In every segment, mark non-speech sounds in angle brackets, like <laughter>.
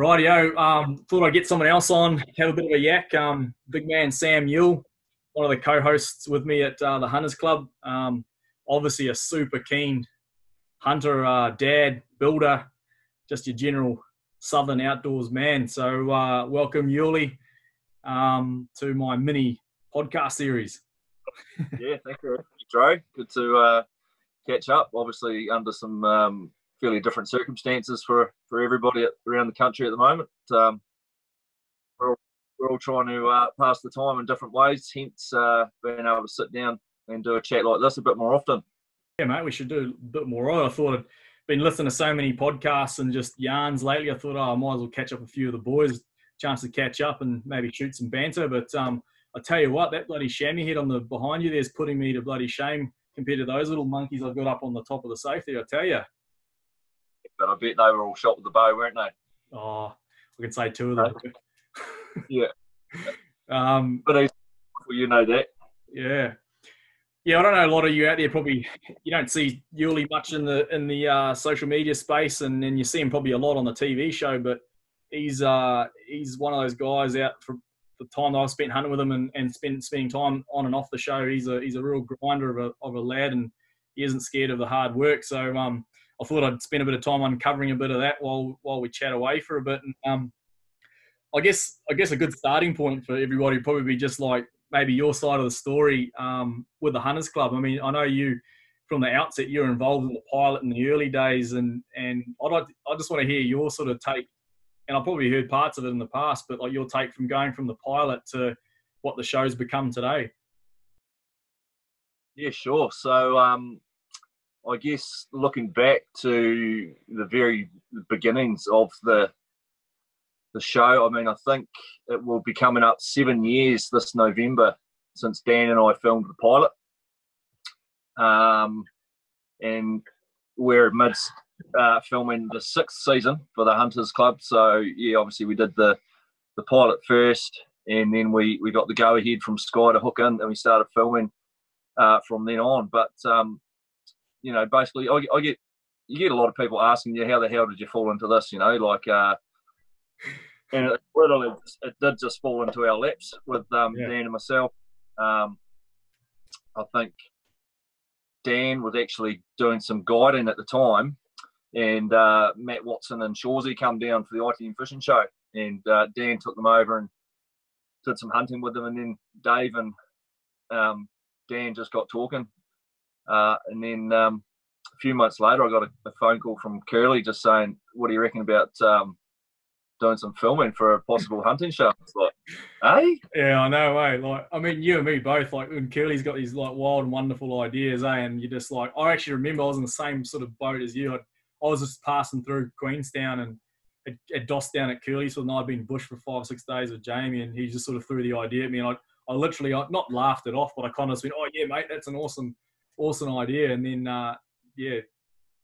Rightio. Um, thought I'd get someone else on, have a bit of a yak. Um, big man Sam Yule, one of the co-hosts with me at uh, the Hunters Club. Um, obviously a super keen hunter, uh, dad, builder, just your general southern outdoors man. So uh, welcome, Yuli, um, to my mini podcast series. yeah, thank you, Dro. Good to uh, catch up. Obviously, under some um, fairly different circumstances for for everybody around the country at the moment. Um, we're, all, we're all trying to uh, pass the time in different ways. Hence, uh, being able to sit down and do a chat like this a bit more often. Yeah, mate, we should do a bit more. I thought I'd been listening to so many podcasts and just yarns lately. I thought, oh, I might as well catch up a few of the boys. Chance to catch up and maybe shoot some banter. But um, I tell you what, that bloody chamois head on the behind you there's putting me to bloody shame compared to those little monkeys I've got up on the top of the safety. I tell you. But I bet they were all shot with the bow, weren't they? Oh, I can say two of them. yeah. <laughs> Um, but well, you know that. Yeah. Yeah, I don't know. A lot of you out there probably you don't see Yuli much in the in the uh, social media space, and then you see him probably a lot on the TV show. But he's uh, he's one of those guys out for the time that I've spent hunting with him and, and spend, spending time on and off the show. He's a he's a real grinder of a of a lad, and he isn't scared of the hard work. So um, I thought I'd spend a bit of time uncovering a bit of that while while we chat away for a bit. And um, I guess I guess a good starting point for everybody would probably be just like maybe your side of the story um, with the Hunters Club. I mean, I know you from the outset you're involved in the pilot in the early days, and and I'd like, I just want to hear your sort of take. And I've probably heard parts of it in the past, but like your take from going from the pilot to what the show's become today. Yeah, sure. So um, I guess looking back to the very beginnings of the the show, I mean, I think it will be coming up seven years this November since Dan and I filmed the pilot. Um, and we're amidst uh, filming the sixth season for the Hunters Club. So yeah, obviously we did the the pilot first, and then we we got the go ahead from Sky to hook in, and we started filming uh, from then on. But um, you know, basically, I, I, get you get a lot of people asking you, how the hell did you fall into this? You know, like, uh, and it literally it did just fall into our laps with um, yeah. Dan and myself. Um, I think Dan was actually doing some guiding at the time, and uh, Matt Watson and Shawsey come down for the ITM fishing show, and uh, Dan took them over and did some hunting with them, and then Dave and um, Dan just got talking, uh, and then um, a few months later, I got a, a, phone call from Curly just saying, "What do you reckon about um, doing some filming for a possible hunting show?" It's like, hey, yeah, I know, eh? Like, I mean, you and me both. Like, when Curly's got these like wild and wonderful ideas, eh? And you're just like, I actually remember I was in the same sort of boat as you. i I was just passing through Queenstown and at, at DOS down at Curly's, and I'd been bush for five or six days with Jamie, and he just sort of threw the idea at me, and I, I literally I, not laughed it off, but I kind of just went, "Oh yeah, mate, that's an awesome." Awesome idea. And then, uh, yeah,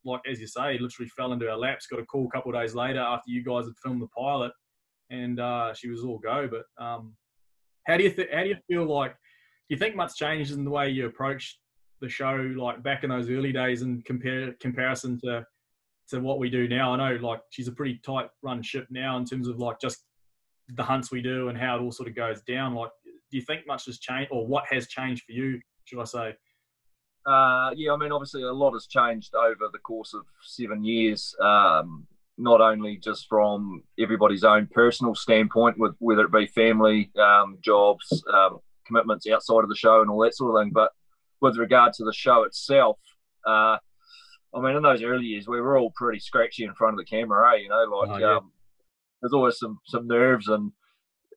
like as you say, literally fell into our laps. Got a call a couple of days later after you guys had filmed the pilot, and uh, she was all go. But um, how do you th- how do you feel like? Do you think much changed in the way you approach the show, like back in those early days, and compare comparison to to what we do now? I know like she's a pretty tight run ship now in terms of like just the hunts we do and how it all sort of goes down. Like, do you think much has changed, or what has changed for you? Should I say? Uh, yeah, I mean, obviously, a lot has changed over the course of seven years. Um, not only just from everybody's own personal standpoint, with whether it be family, um, jobs, um, commitments outside of the show, and all that sort of thing, but with regard to the show itself, uh, I mean, in those early years, we were all pretty scratchy in front of the camera, eh? You know, like oh, yeah. Um, there's always some some nerves and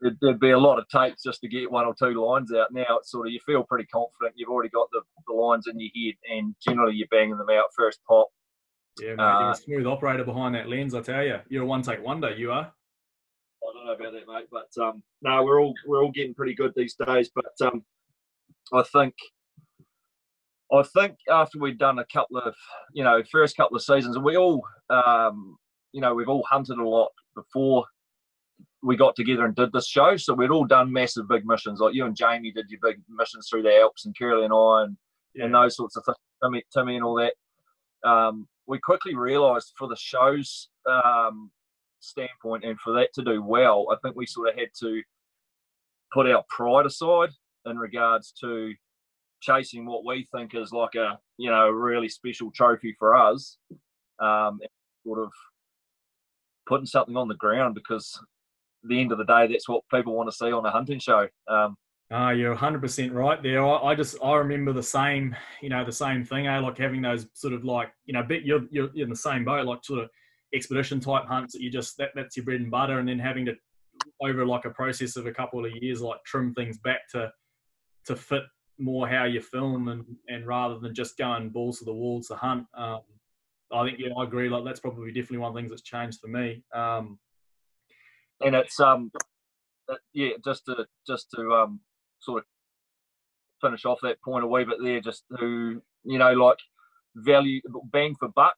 it, there'd be a lot of takes just to get one or two lines out. Now it's sort of you feel pretty confident. You've already got the, the lines in your head, and generally you're banging them out first pop. Yeah, mate, uh, you're a smooth operator behind that lens. I tell you, you're a one take wonder. You are. I don't know about that, mate, but um, no, we're all we're all getting pretty good these days. But um, I think I think after we'd done a couple of you know first couple of seasons, we all um, you know we've all hunted a lot before we got together and did this show. So we'd all done massive big missions. Like you and Jamie did your big missions through the Alps, and Curly and I, and, yeah. and those sorts of things. Timmy, Timmy and all that. Um, we quickly realised for the shows, um, standpoint, and for that to do well, I think we sort of had to put our pride aside in regards to chasing what we think is like a you know a really special trophy for us, um, sort of putting something on the ground because the end of the day, that's what people want to see on a hunting show. Um, uh, you're 100% right there. I, I, just I remember the same, you know, the same thing. Eh? Like having those sort of like, you know, bit you're, you're in the same boat, like sort of expedition type hunts that you just that that's your bread and butter, and then having to over like a process of a couple of years, like trim things back to to fit more how you film and and rather than just going balls to the walls to hunt. Um, I think yeah, I agree. Like that's probably definitely one of the things that's changed for me. Um, and it's um, yeah, just to just to um sort of finish off that point a wee bit there, just to you know like value bang for buck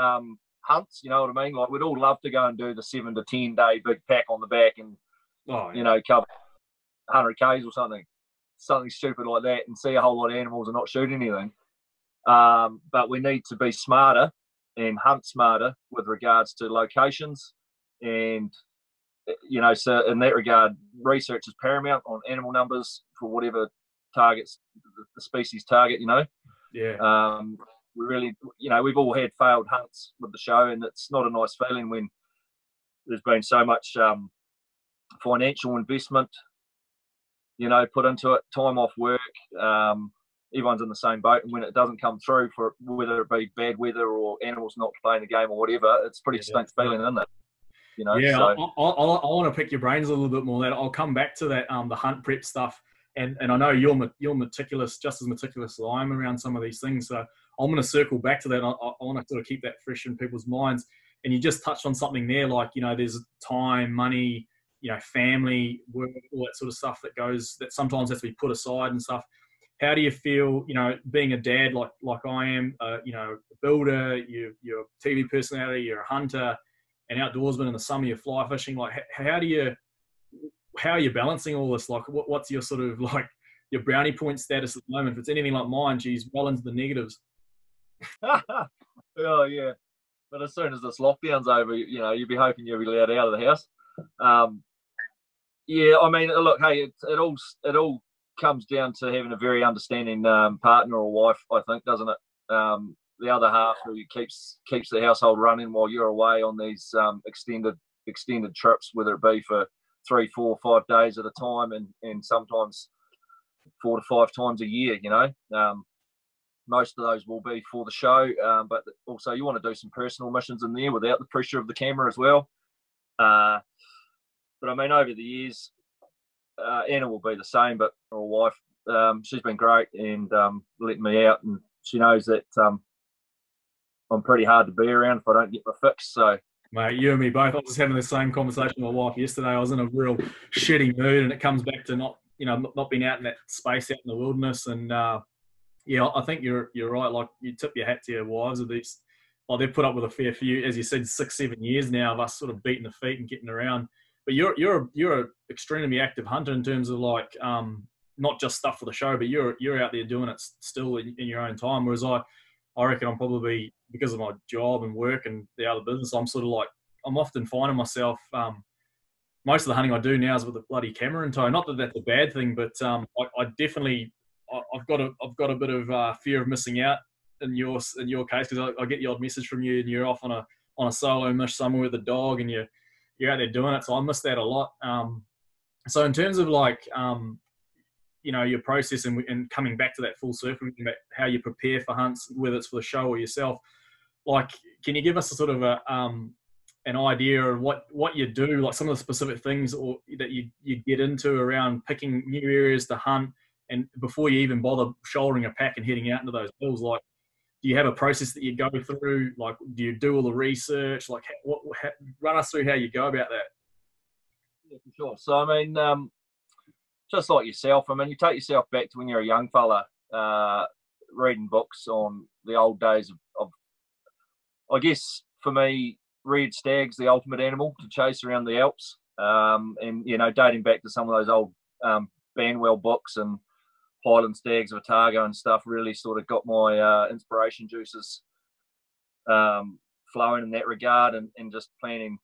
um, hunts. You know what I mean? Like we'd all love to go and do the seven to ten day big pack on the back and oh, yeah. you know cover hundred k's or something, something stupid like that, and see a whole lot of animals and not shoot anything. Um, but we need to be smarter and hunt smarter with regards to locations and you know, so in that regard, research is paramount on animal numbers for whatever targets the species target. You know, yeah. Um, we really, you know, we've all had failed hunts with the show, and it's not a nice feeling when there's been so much um, financial investment, you know, put into it, time off work. Um, everyone's in the same boat, and when it doesn't come through for whether it be bad weather or animals not playing the game or whatever, it's pretty yeah, stink feeling, isn't it? You know, yeah, so. I, I, I, want to pick your brains a little bit more. That I'll come back to that um, the hunt prep stuff, and and I know you're you're meticulous, just as meticulous as I am around some of these things. So I'm going to circle back to that. I, I want to sort of keep that fresh in people's minds. And you just touched on something there, like you know, there's time, money, you know, family, work, all that sort of stuff that goes that sometimes has to be put aside and stuff. How do you feel, you know, being a dad like like I am, uh, you know, a builder, you you're a TV personality, you're a hunter, an outdoorsman in the summer you're fly fishing like how do you how are you balancing all this? Like what, what's your sort of <laughs> like your brownie point status at the moment? If it's anything like mine geez well into the negatives. <laughs> Oh yeah. But as soon as this lockdown's over you know you'd be hoping you'll be allowed out of the house. Um, yeah i mean look hey it, it all it all comes down to having a very understanding um, partner or wife i think doesn't it? Um, the other half who keeps keeps the household running while you're away on these um, extended extended trips, whether it be for three, four, five days at a time, and and sometimes four to five times a year. You know, um, most of those will be for the show, um, but also you want to do some personal missions in there without the pressure of the camera as well. Uh, but I mean, over the years, uh, Anna will be the same, but her wife, um, she's been great and um, letting me out, and she knows that um, I'm pretty hard to be around if I don't get my fix. So, mate, you and me both. I was having the same conversation with my wife yesterday. I was in a real shitty mood, and it comes back to not, you know, not being out in that space out in the wilderness. And uh, yeah, I think you're you're right. Like you tip your hat to your wives of these. Well, they've put up with a fair few, as you said, six, seven years now of us sort of beating the feet and getting around. But you're you're you're an extremely active hunter in terms of like um, not just stuff for the show, but you're you're out there doing it still in, in your own time. Whereas I I reckon I'm probably because of my job and work and the other business. I'm sort of like I'm often finding myself. Um, most of the hunting I do now is with a bloody camera in tow. Not that that's a bad thing, but um, I, I, definitely I, have got a I've got a bit of uh, fear of missing out in your in your case because I, I, get the odd message from you and you're off on a on a solo mish somewhere with a dog and you're you're out there doing it. So I miss that a lot. Um, so in terms of like um, you know your process and, and coming back to that full circle how you prepare for hunts whether it's for the show or yourself like can you give us a sort of a um, an idea of what what you do like some of the specific things or that you you get into around picking new areas to hunt and before you even bother shouldering a pack and heading out into those hills? Like do you have a process that you go through? Like do you do all the research? Like what, run us through how you go about that. Yeah for sure. So i mean um just like yourself. I mean, you take yourself back to when you're a young fella, uh, reading books on the old days of, of, I guess for me, red stag's the ultimate animal to chase around the Alps. Um, and you know, dating back to some of those old um, Banwell books and Highland Stags of Otago and stuff, really sort of got my uh, inspiration juices um, flowing in that regard, and, and just planning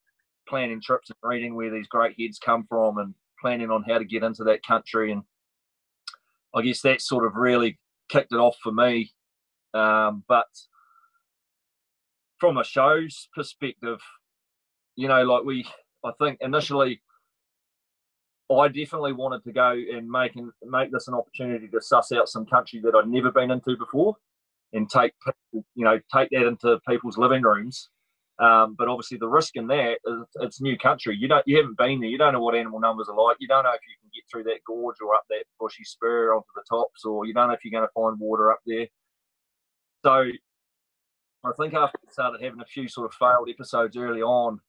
planning trips and reading where these great heads come from and planning on how to get into that country. And I guess that sort of really kicked it off for me. Um, but from a show's perspective, you know, like we, I think initially, I definitely wanted to go and make and make this an opportunity to suss out some country that I'd never been into before, and take you know take that into people's living rooms. Um, but obviously, the risk in that is it's new country. You don't you haven't been there. You don't know what animal numbers are like. You don't know if you can get through that gorge or up that bushy spur onto the tops, or you don't know if you're going to find water up there. So I think after we started having a few sort of failed episodes early on,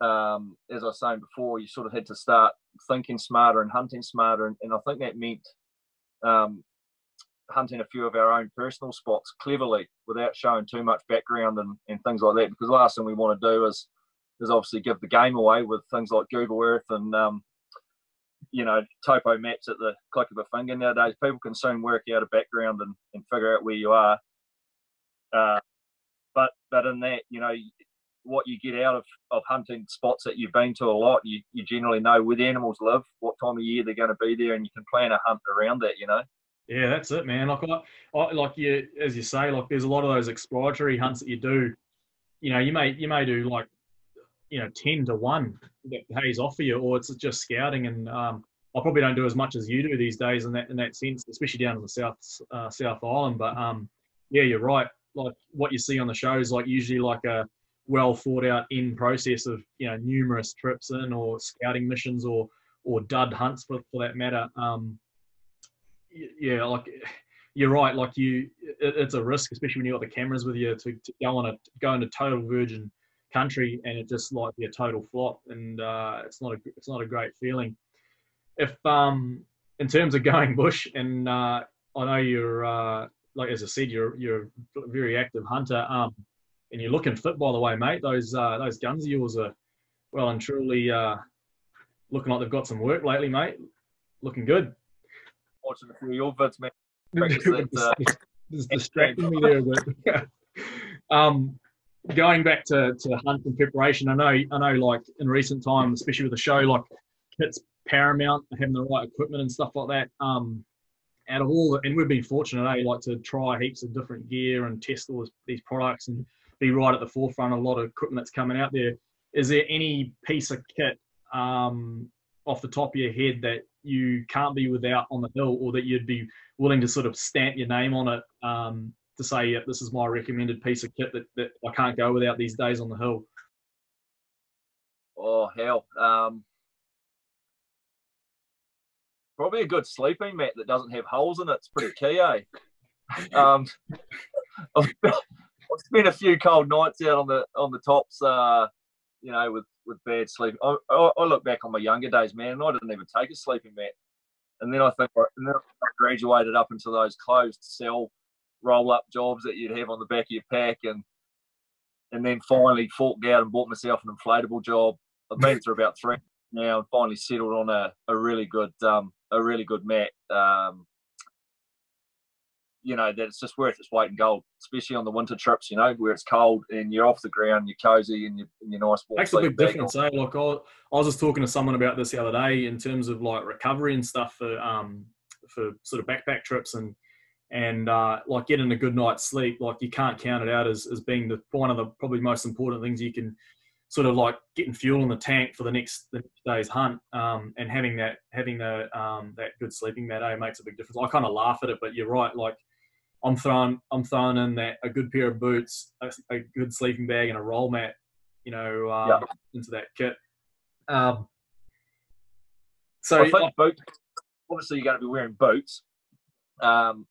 um, as I was saying before, you sort of had to start thinking smarter and hunting smarter, and, and I think that meant um, hunting a few of our own personal spots cleverly without showing too much background and, and things like that. Because the last thing we want to do is is obviously give the game away with things like Google Earth and um, you know topo maps at the click of a finger nowadays. People can soon work out a background and, and figure out where you are. Uh, but but in that, you know, what you get out of, of hunting spots that you've been to a lot, you, you generally know where the animals live, what time of year they're going to be there, and you can plan a hunt around that. You know. Yeah, that's it, man. Like, I, I, like you, as you say, like there's a lot of those exploratory hunts that you do. You know, you may you may do like, you know, ten to one that pays off for you, or it's just scouting. And um, I probably don't do as much as you do these days in that in that sense, especially down in the South uh, South Island. But um, yeah, you're right like what you see on the show is like usually like a well thought out in process of you know numerous trips in or scouting missions or or dud hunts for, for that matter um yeah like you're right like you it, it's a risk especially when you got the cameras with you to, to go on a go into total virgin country and it just like be a total flop and uh it's not a it's not a great feeling. If um in terms of <laughs> going bush and uh i know you're uh like as I said, you're you're a very active hunter. Um, and you're looking fit, by the way, mate. Those uh, those guns of yours are well and truly uh, looking like they've got some work lately, mate. Looking good. Watching a few of your vids, man. <laughs> Just distracting me there, but um, going back to, to hunt and preparation, I know I know like in recent times, especially with the show, like it's paramount, having the right equipment and stuff like that. Um, out of all, the, and we've been fortunate, eh, like to try heaps of different gear and test all these products and be right at the forefront of a lot of equipment that's coming out there. Is there any piece of kit um, off the top of your head that you can't be without on the hill, or that you'd be willing to sort of stamp your name on it um, to say, yeah, this is my recommended piece of kit that, that I can't go without these days on the hill? Oh hell, um, probably a good sleeping mat that doesn't have holes in it. It's pretty key, eh? <laughs> Um, <laughs> I've, spent a few cold nights out on the on the tops, uh, you know, with with bad sleep. I, I, I, look back on my younger days, man, and I didn't even take a sleeping mat. And then I think and then I graduated up into those closed cell roll up jobs that you'd have on the back of your pack, and and then finally forked out and bought myself an inflatable job. I've been <laughs> through about three now and finally settled on a, a really good um, a really good mat. Um, you know that it's just worth its weight in gold, especially on the winter trips. You know where it's cold and you're off the ground, you're cozy and you're, and you're nice. Makes a big difference, eh? Like I, I was just talking to someone about this the other day in terms of like recovery and stuff for um for sort of backpack trips and and uh, like getting a good night's sleep. Like you can't count it out as as being the one of the probably most important things you can sort of like getting fuel in the tank for the next the next day's hunt, um, and having that having the um, that good sleeping mat eh, makes a big difference. I kind of laugh at it, but you're right. Like I'm throwing I'm throwing in that a good pair of boots, a, a good sleeping bag, and a roll mat, you know, um, yeah. into that kit. Um, so I boots. Obviously, you're going to be wearing boots. Um,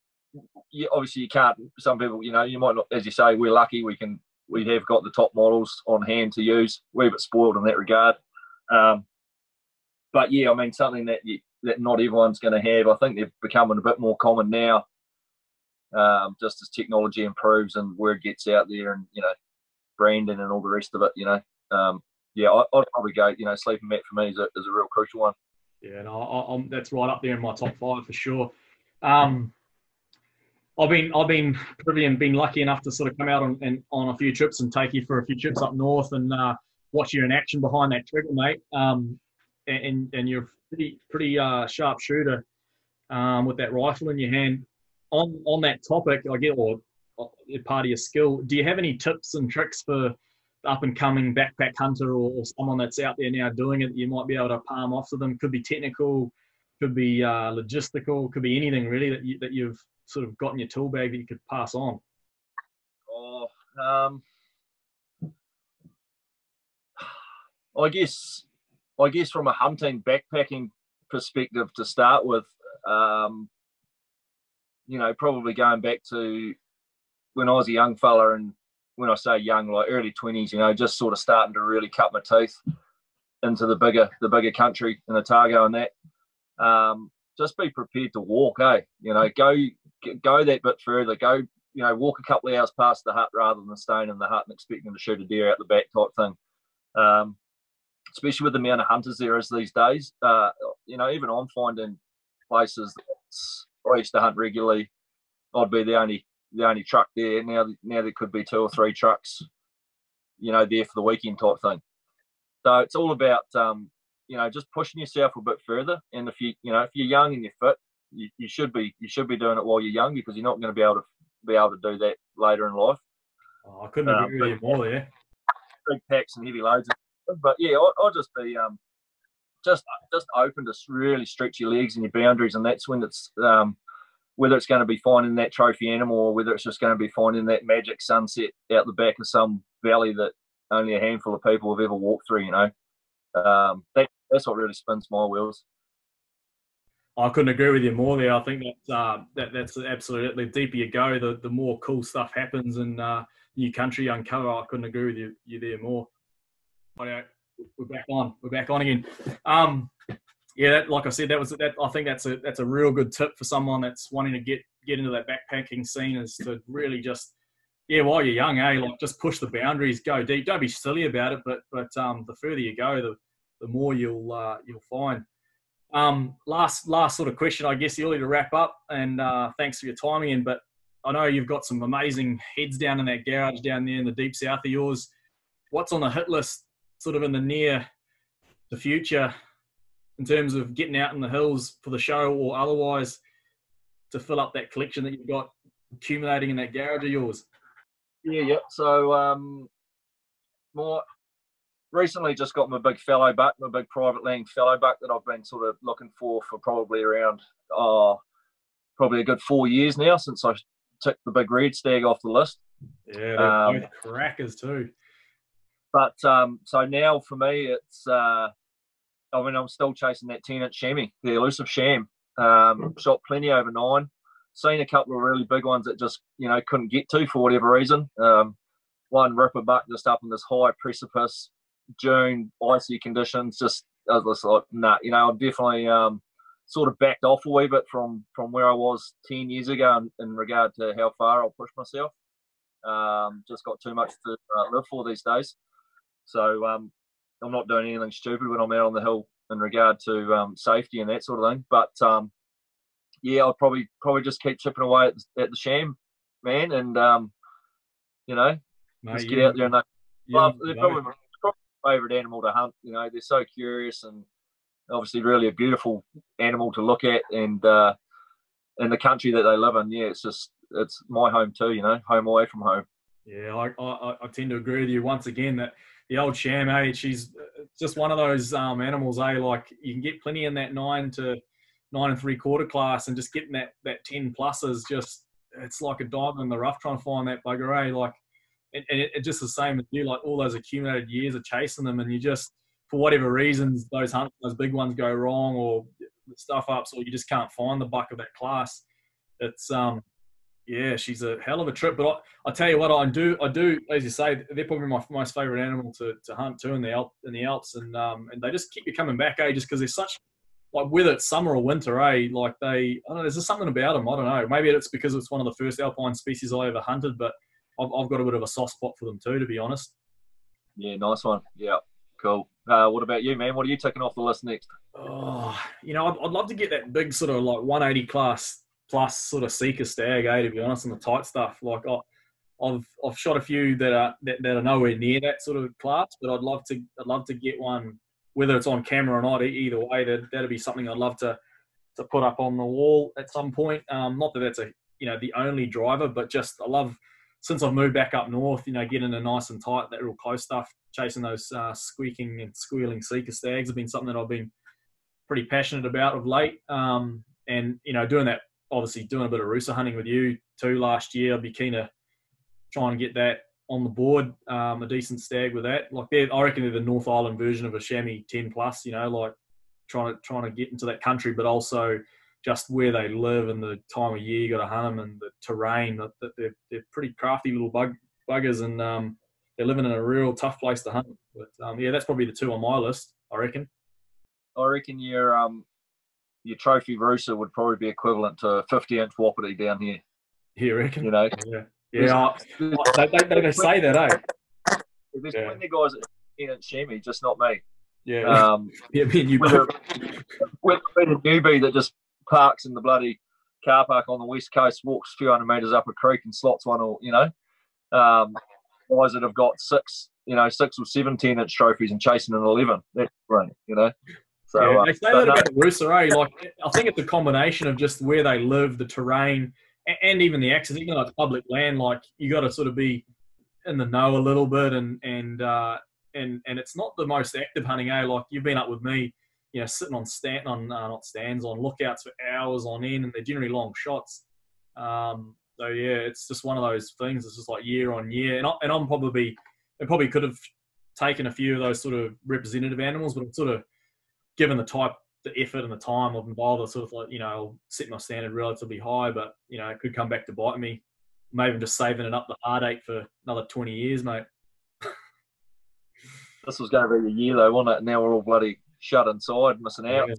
you, obviously, you can't. Some people, you know, you might not, as you say, we're lucky. We can we have got the top models on hand to use. We're a bit spoiled in that regard. Um, but yeah, I mean, something that you, that not everyone's going to have. I think they're becoming a bit more common now, um, just as technology improves and word gets out there, and you know, branding and all the rest of it. You know, um, yeah, I, would probably go. You know, sleeping mat for me is a, is a real crucial one. Yeah, no, I, that's right up there in my top five for sure. Um, I've been I've been privy and been lucky enough to sort of come out on and on a few trips and take you for a few trips up north and uh, watch you in action behind that trigger, mate. Um, and and you're pretty pretty uh, sharp shooter um, with that rifle in your hand. On on that topic, I get or part of your skill. Do you have any tips and tricks for up and coming backpack hunter or, or, someone that's out there now doing it that you might be able to palm off to them? Could be technical, could be uh, logistical, could be anything really that you, that you've sort of got in your tool bag that you could pass on. Oh, um, I guess I guess from a hunting backpacking perspective to start with, um, you know, probably going back to when I was a young fella, and when I say young, like early twenties, you know, just sort of starting to really cut my teeth into the bigger the bigger country in Otago and that. Um, just be prepared to walk, eh? You know, go go that bit further. Go, you know, walk a couple of hours past the hut rather than staying in the hut and expecting to shoot a deer out the back type thing. Um, especially with the amount of hunters there is these days. Uh, you know, even I'm finding places I used to hunt regularly. I'd be the only the only truck there. Now now there could be two or three trucks, you know, there for the weekend type thing. So it's all about um, you know just pushing yourself a bit further. And if you you know if you're young and you're fit, you, you should be you should be doing it while you're young because you're not going to be able to be able to do that later in life. Oh, I couldn't agree um, with you more there. Big packs and heavy loads but yeah, I'll, I'll just be um, just just open to really stretch your legs and your boundaries, and that's when it's um, whether it's going to be finding that trophy animal or whether it's just going to be finding that magic sunset out the back of some valley that only a handful of people have ever walked through. You know, um, that, that's what really spins my wheels. I couldn't agree with you more there. I think that, uh, that that's absolutely the deeper you go, the, the more cool stuff happens and uh, new country uncover. I couldn't agree with you, you there more we're back on. We're back on again. Um, yeah, that, like I said, that was that. I think that's a that's a real good tip for someone that's wanting to get get into that backpacking scene is to really just yeah, while you're young, eh, like just push the boundaries, go deep. Don't be silly about it, but but um, the further you go, the the more you'll uh, you'll find. Um, last last sort of question, I guess, early to wrap up, and uh, thanks for your timing. In, but I know you've got some amazing heads down in that garage down there in the deep south of yours. What's on the hit list sort of in the near the future in terms of getting out in the hills for the show or otherwise to fill up that collection that you've got accumulating in that garage of yours? Yeah, yeah. So um, more recently, just got my big fellow buck, my big private land fellow buck that I've been sort of looking for for probably around oh, probably a good four years now since I took the big red stag off the list. Yeah, um, both crackers too. But um, so now for me, it's uh, I mean I'm still chasing that ten inch chamois, the elusive sham. Um, shot plenty over nine. Seen a couple of really big ones that just you know couldn't get to for whatever reason. Um, one ripper buck just up on this high precipice, June icy conditions. Just I was like, nah, you know, I'm definitely um, sort of backed off a wee bit from from where I was ten years ago in, in regard to how far I'll push myself. Um, just got too much to uh, live for these days. So um, I'm not doing anything stupid when I'm out on the hill in regard to um, safety and that sort of thing. But um, yeah, I'll probably probably just keep chipping away at the, at the sham, man, and um, you know, Mate, just get out there and they, well, they're favourite animal to hunt. You know, they're so curious and obviously really a beautiful animal to look at, and uh, in the country that they live in, yeah, it's just it's my home too. You know, home away from home. Yeah, I, I, I tend to agree with you once again that the old sham, eh? She's uh, just one of those um, animals, eh? Like you can get plenty in that nine to nine and three quarter class, and just getting that that ten plus is just it's like a diamond in the rough trying to find that bugger, eh? Like, and, and it, it, just the same with you, like all those accumulated years of chasing them, and you just for whatever reasons those hunts, those big ones go wrong, or stuff ups, or you just can't find the buck of that class. It's um yeah, she's a hell of a trip. But I, I tell you what, I do, I do, as you say, they're probably my most favourite animal to, to hunt too in the Alp, in the Alps, and um, and they just keep you coming back, eh? Just because they're such like whether it's summer or winter, eh? Like they, I don't know, there's just something about them. I don't know. Maybe it's because it's one of the first alpine species I ever hunted, but I've, I've got a bit of a soft spot for them too, to be honest. Yeah, nice one. Yeah, cool. Uh, what about you, man? What are you taking off the list next? Oh, you know, I'd, I'd love to get that big sort of like 180 class plus sort of sika stag, eh, to be honest, and the tight stuff. Like I, I've I've shot a few that are that, that are nowhere near that sort of class, but I'd love to I'd love to get one, whether it's on camera or not. Either way, that that'd be something I'd love to to put up on the wall at some point. Um, not that that's a you know the only driver, but just I love since I've moved back up north, you know, getting a nice and tight, that real close stuff, chasing those uh, squeaking and squealing sika stags have been something that I've been pretty passionate about of late. Um, and you know, doing that, obviously doing a bit of rusa hunting with you too last year. I'd be keen to try and get that on the board, um, a decent stag with that. Like they're, I reckon they're the North Island version of a chamois 10 plus. You know, like trying to trying to get into that country, but also just where they live and the time of year you got to hunt them and the terrain. That they're they're pretty crafty little bug buggers and um, they're living in a real tough place to hunt. But um, yeah, that's probably the two on my list. I reckon. I reckon your um your trophy rusa would probably be equivalent to a 50 inch wapiti down here. You reckon? You know. Yeah. Yeah. they, they, they, say that, eh? There's yeah. plenty of guys in at chamois, just not me. Yeah. Um, <laughs> yeah, me and you a, with a newbie that just parks in the bloody car park on the west coast, walks a few hundred metres up a creek and slots one, or you know, um, guys that have got six, you know, six or seven ten inch trophies and chasing an eleven. That's great, you know. So yeah, uh, they say that about the rusa, eh? Like I think it's a combination of just where they live, the terrain, and, and even the access. Even though it's public land, like you got to sort of be in the know a little bit, and and uh, and and it's not the most active hunting, eh? Like you've been up with me you know, sitting on stand on uh, not stands on lookouts for hours on end, and they're generally long shots. Um, so yeah, it's just one of those things. It's just like year on year, and, I, and I'm probably I probably could have taken a few of those sort of representative animals, but I'm sort of given the type, the effort, and the time I've sort of like you know set my standard relatively high, but you know it could come back to bite me. Maybe I'm just saving it up the heartache for another 20 years, mate. this was going to be a year though, wasn't it? Now we're all bloody shut inside, missing out.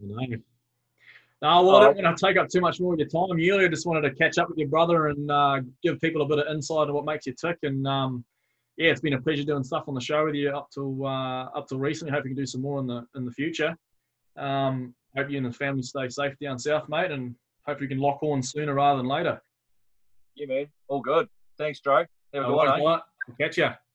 No, well, I don't want to take up too much more of your time. Yulia, just wanted to catch up with your brother and uh, give people a bit of insight on what makes you tick. And um, yeah, it's been a pleasure doing stuff on the show with you up till uh, up till recently. Hope you can do some more in the in the future. Um, hope you and the family stay safe down south, mate, and hope you can lock on sooner rather than later. Yeah, man. All good. Thanks, Joe. Have a good one. Catch ya.